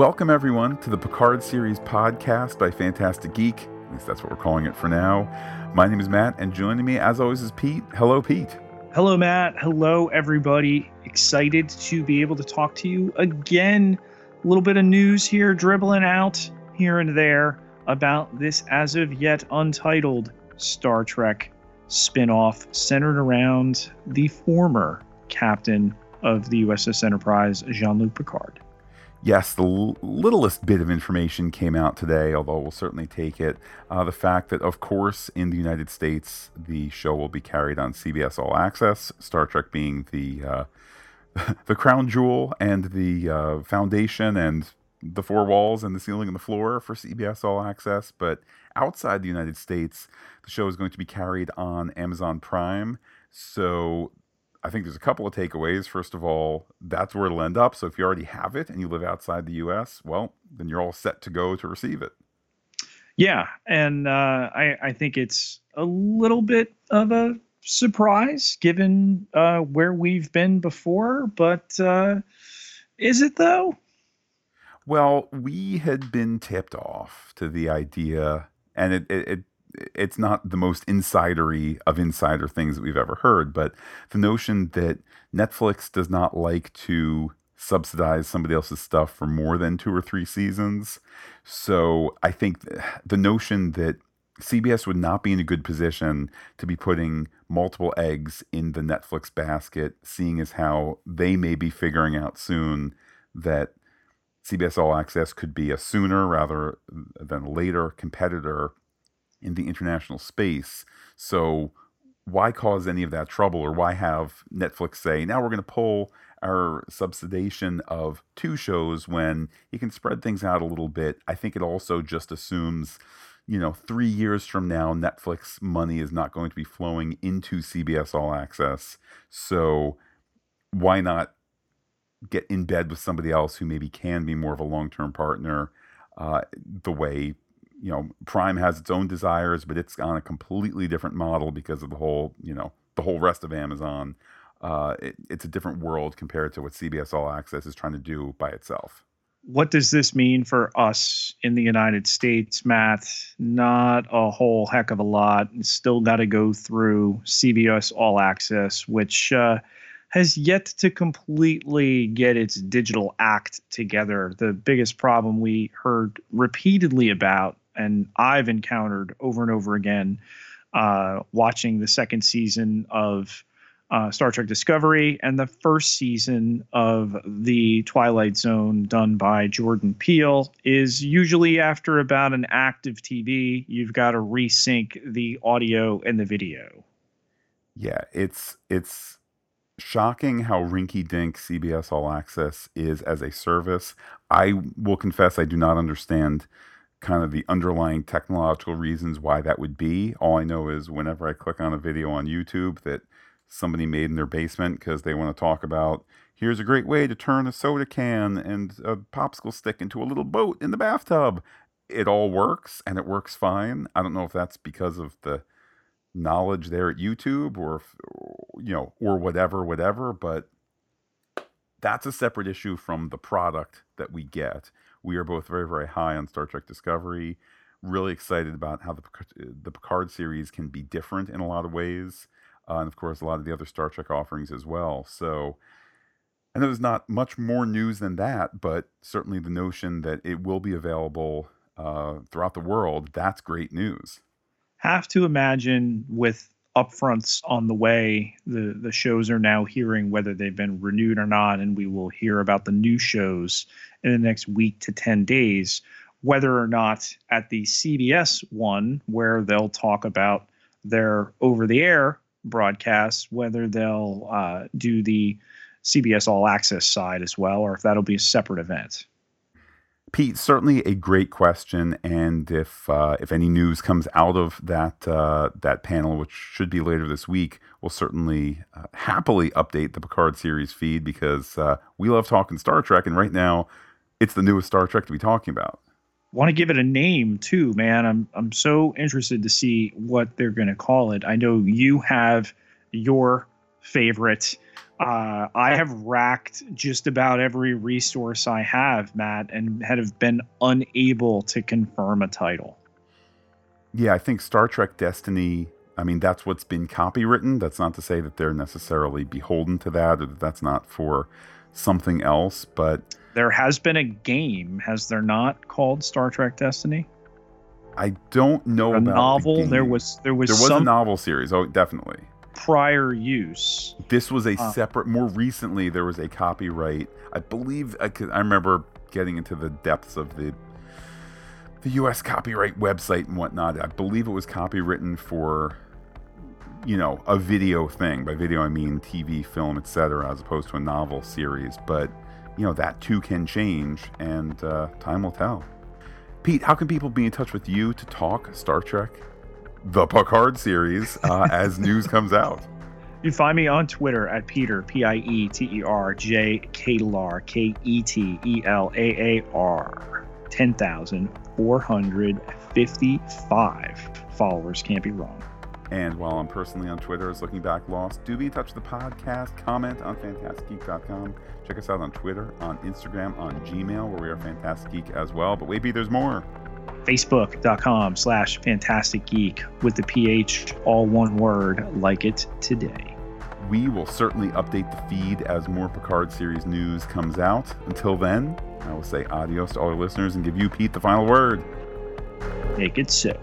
Welcome, everyone, to the Picard Series podcast by Fantastic Geek. At least that's what we're calling it for now. My name is Matt, and joining me, as always, is Pete. Hello, Pete. Hello, Matt. Hello, everybody. Excited to be able to talk to you again. A little bit of news here, dribbling out here and there about this as of yet untitled Star Trek spinoff centered around the former captain of the USS Enterprise, Jean Luc Picard. Yes, the littlest bit of information came out today, although we'll certainly take it. Uh, the fact that, of course, in the United States, the show will be carried on CBS All Access, Star Trek being the uh, the crown jewel and the uh, foundation and the four walls and the ceiling and the floor for CBS All Access. But outside the United States, the show is going to be carried on Amazon Prime. So I think there's a couple of takeaways. First of all, that's where it'll end up. So if you already have it and you live outside the US, well, then you're all set to go to receive it. Yeah. And uh, I, I think it's a little bit of a surprise given uh, where we've been before. But uh, is it though? Well, we had been tipped off to the idea, and it, it, it it's not the most insidery of insider things that we've ever heard, but the notion that Netflix does not like to subsidize somebody else's stuff for more than two or three seasons. So I think the notion that CBS would not be in a good position to be putting multiple eggs in the Netflix basket, seeing as how they may be figuring out soon that CBS All Access could be a sooner rather than later competitor in the international space. So why cause any of that trouble or why have Netflix say, now we're going to pull our subsidization of two shows when you can spread things out a little bit? I think it also just assumes, you know, three years from now, Netflix money is not going to be flowing into CBS All Access. So why not get in bed with somebody else who maybe can be more of a long term partner uh, the way you know prime has its own desires but it's on a completely different model because of the whole you know the whole rest of amazon. Uh, it, it's a different world compared to what cbs all access is trying to do by itself. What does this mean for us in the united states matt? Not a whole heck of a lot. Still got to go through cbs all access which uh, has yet to completely get its digital act together. The biggest problem we heard repeatedly about and I've encountered over and over again uh, watching the second season of uh, Star Trek Discovery and the first season of The Twilight Zone done by Jordan Peele is usually after about an act of TV, you've got to resync the audio and the video. Yeah, it's it's shocking how rinky dink CBS All Access is as a service. I will confess I do not understand kind of the underlying technological reasons why that would be. All I know is whenever I click on a video on YouTube that somebody made in their basement because they want to talk about here's a great way to turn a soda can and a popsicle stick into a little boat in the bathtub. It all works and it works fine. I don't know if that's because of the knowledge there at YouTube or if, you know or whatever whatever but that's a separate issue from the product that we get we are both very, very high on Star Trek Discovery. Really excited about how the the Picard series can be different in a lot of ways, uh, and of course, a lot of the other Star Trek offerings as well. So, and there's not much more news than that, but certainly the notion that it will be available uh, throughout the world, that's great news. Have to imagine with upfronts on the way, the the shows are now hearing whether they've been renewed or not, and we will hear about the new shows in the next week to 10 days, whether or not at the CBS one, where they'll talk about their over the air broadcasts, whether they'll uh, do the CBS All Access side as well, or if that'll be a separate event. Pete, certainly a great question, and if uh, if any news comes out of that uh, that panel, which should be later this week, we'll certainly uh, happily update the Picard series feed because uh, we love talking Star Trek, and right now it's the newest Star Trek to be talking about. Want to give it a name too, man. I'm I'm so interested to see what they're going to call it. I know you have your favorite uh, I have racked just about every resource I have, Matt, and have been unable to confirm a title. Yeah, I think Star Trek Destiny. I mean, that's what's been copywritten. That's not to say that they're necessarily beholden to that or that that's not for something else, but. There has been a game, has there not, called Star Trek Destiny? I don't know a about novel. The there was there was there was some a novel series. Oh, definitely. Prior use. This was a Uh. separate. More recently, there was a copyright. I believe I could. I remember getting into the depths of the the U.S. copyright website and whatnot. I believe it was copywritten for you know a video thing. By video, I mean TV, film, etc., as opposed to a novel series. But you know that too can change, and uh, time will tell. Pete, how can people be in touch with you to talk Star Trek, the Picard series, uh, as news comes out? You find me on Twitter at Pieter P I E T E R J Ketelaar K E T E L A A R. Ten thousand four hundred fifty-five followers can't be wrong. And while I'm personally on Twitter as Looking Back Lost, do be in touch with the podcast. Comment on fantasticgeek.com. Check us out on Twitter, on Instagram, on Gmail, where we are Fantastic Geek as well. But wait, Pete, there's more. Facebook.com slash Fantastic Geek with the PH all one word like it today. We will certainly update the feed as more Picard series news comes out. Until then, I will say adios to all our listeners and give you, Pete, the final word. Make it so.